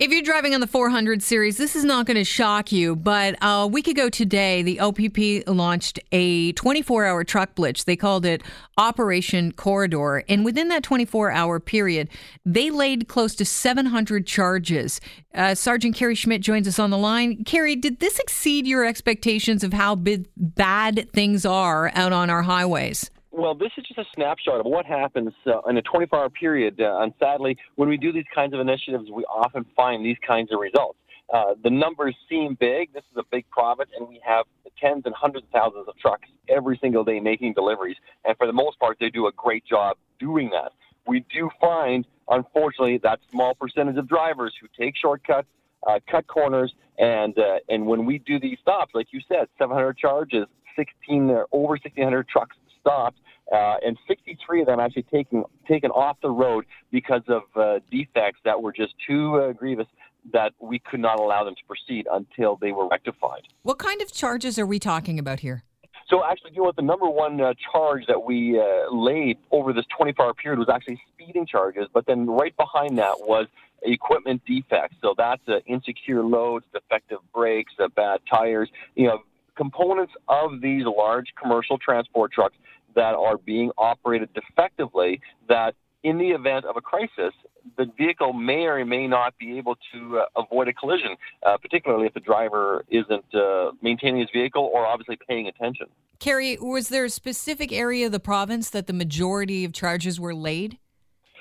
If you're driving on the 400 series, this is not going to shock you, but a week ago today, the OPP launched a 24 hour truck blitz. They called it Operation Corridor. And within that 24 hour period, they laid close to 700 charges. Uh, Sergeant Kerry Schmidt joins us on the line. Kerry, did this exceed your expectations of how bad things are out on our highways? Well, this is just a snapshot of what happens uh, in a 24 hour period. Uh, and sadly, when we do these kinds of initiatives, we often find these kinds of results. Uh, the numbers seem big. This is a big province, and we have tens and hundreds of thousands of trucks every single day making deliveries. And for the most part, they do a great job doing that. We do find, unfortunately, that small percentage of drivers who take shortcuts, uh, cut corners, and uh, and when we do these stops, like you said, 700 charges, 16 uh, over 1,600 trucks stopped, uh, and 63 of them actually taken taken off the road because of uh, defects that were just too uh, grievous that we could not allow them to proceed until they were rectified. What kind of charges are we talking about here? So actually, you know what? The number one uh, charge that we uh, laid over this 24-hour period was actually speeding charges, but then right behind that was equipment defects. So that's uh, insecure loads, defective brakes, uh, bad tires. You know, components of these large commercial transport trucks that are being operated defectively that in the event of a crisis, the vehicle may or may not be able to uh, avoid a collision, uh, particularly if the driver isn't uh, maintaining his vehicle or obviously paying attention. Kerry, was there a specific area of the province that the majority of charges were laid?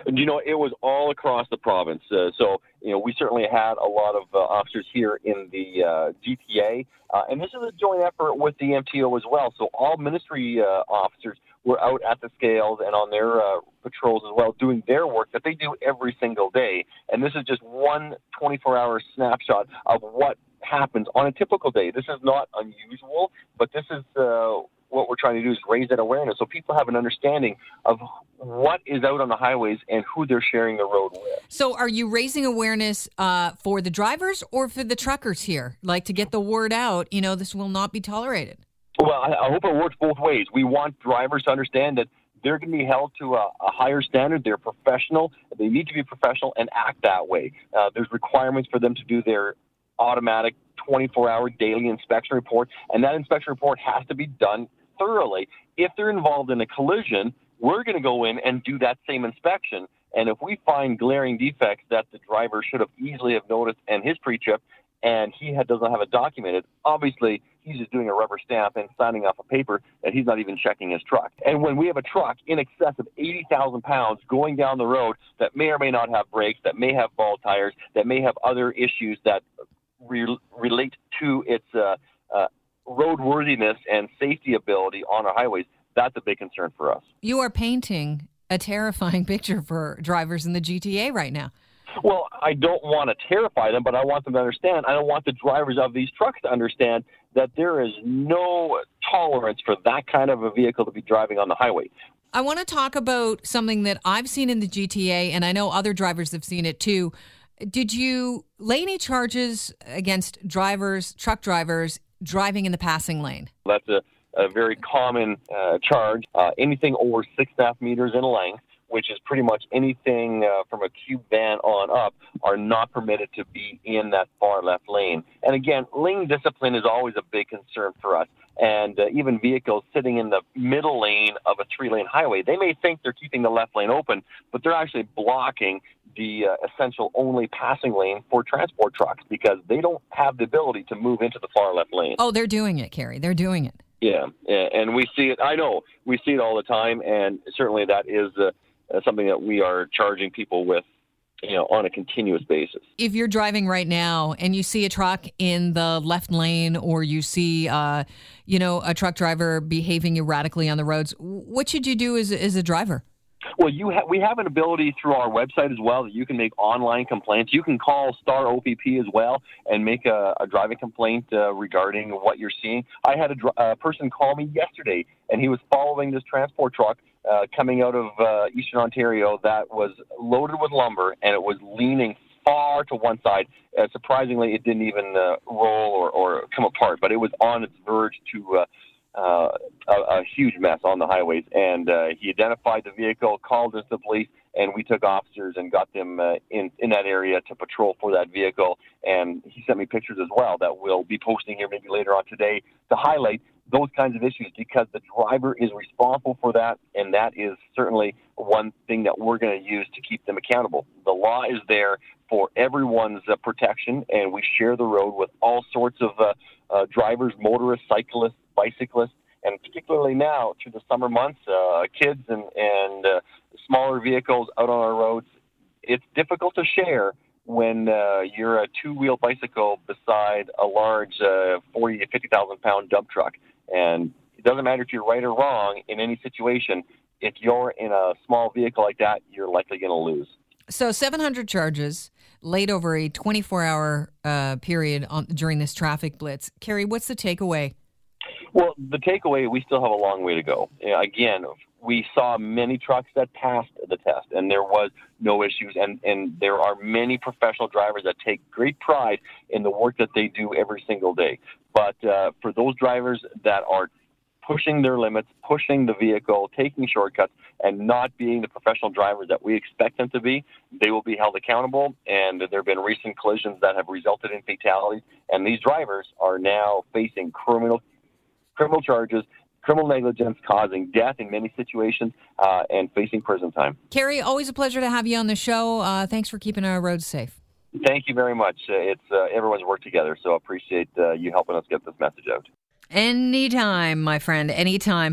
You know, it was all across the province. Uh, so, you know, we certainly had a lot of uh, officers here in the uh, GTA, uh, and this is a joint effort with the MTO as well. So, all ministry uh, officers were out at the scales and on their uh, patrols as well, doing their work that they do every single day. And this is just one 24-hour snapshot of what happens on a typical day. This is not unusual, but this is what we're trying to do is raise that awareness so people have an understanding of what is out on the highways and who they're sharing the road with. So, are you raising awareness uh, for the drivers or for the truckers here? Like to get the word out, you know, this will not be tolerated. Well, I, I hope it works both ways. We want drivers to understand that they're going to be held to a, a, higher standard. They're professional. They need to be professional and act that way. Uh, there's requirements for them to do their automatic 24 hour daily inspection report, and that inspection report has to be done thoroughly. If they're involved in a collision, we're going to go in and do that same inspection. And if we find glaring defects that the driver should have easily have noticed and his pre-trip, and he had, doesn't have it documented, obviously he's just doing a rubber stamp and signing off a paper that he's not even checking his truck. And when we have a truck in excess of 80,000 pounds going down the road that may or may not have brakes, that may have bald tires, that may have other issues that re- relate to its uh, uh, roadworthiness and safety ability on our highways, that's a big concern for us. You are painting a terrifying picture for drivers in the GTA right now. Well, I don't want to terrify them, but I want them to understand. I don't want the drivers of these trucks to understand that there is no tolerance for that kind of a vehicle to be driving on the highway. I want to talk about something that I've seen in the GTA, and I know other drivers have seen it too. Did you lay any charges against drivers, truck drivers, driving in the passing lane? That's a, a very common uh, charge. Uh, anything over six and a half meters in length, which is pretty much anything uh, from a cube van on up, are not permitted to be in that far left lane. And again, lane discipline is always a big concern for us. And uh, even vehicles sitting in the middle lane of a three lane highway, they may think they're keeping the left lane open, but they're actually blocking the uh, essential only passing lane for transport trucks because they don't have the ability to move into the far left lane. Oh, they're doing it, Kerry. They're doing it. Yeah, and we see it. I know we see it all the time, and certainly that is uh, uh, something that we are charging people with you know, on a continuous basis. If you're driving right now and you see a truck in the left lane or you see, uh, you know, a truck driver behaving erratically on the roads, what should you do as, as a driver? Well, you ha- we have an ability through our website as well that you can make online complaints. You can call Star OPP as well and make a, a driving complaint uh, regarding what you're seeing. I had a, dr- a person call me yesterday, and he was following this transport truck uh, coming out of uh, Eastern Ontario that was loaded with lumber, and it was leaning far to one side. Uh, surprisingly, it didn't even uh, roll or, or come apart, but it was on its verge to uh, uh, a, a huge mess on the highways. And uh, he identified the vehicle, called us the police, and we took officers and got them uh, in in that area to patrol for that vehicle. And he sent me pictures as well that we'll be posting here maybe later on today to highlight those kinds of issues because the driver is responsible for that, and that is certainly one thing that we're going to use to keep them accountable. The law is there for everyone's uh, protection, and we share the road with all sorts of uh, uh, drivers, motorists, cyclists, bicyclists, and particularly now through the summer months, uh, kids and and uh, smaller vehicles out on our roads. It's difficult to share when uh, you're a two-wheel bicycle beside a large uh, 40 to 50,000 pound dump truck. And it doesn't matter if you're right or wrong in any situation. If you're in a small vehicle like that, you're likely going to lose. So 700 charges laid over a 24 hour uh, period on, during this traffic blitz. Kerry, what's the takeaway? Well, the takeaway, we still have a long way to go. Again, we saw many trucks that passed the test, and there was no issues. And, and there are many professional drivers that take great pride in the work that they do every single day. But uh, for those drivers that are pushing their limits, pushing the vehicle, taking shortcuts, and not being the professional drivers that we expect them to be, they will be held accountable. And there have been recent collisions that have resulted in fatalities, and these drivers are now facing criminal criminal charges criminal negligence causing death in many situations uh, and facing prison time. Kerry, always a pleasure to have you on the show. Uh, thanks for keeping our roads safe. Thank you very much. Uh, it's uh, everyone's worked together, so I appreciate uh, you helping us get this message out. Anytime, my friend, anytime.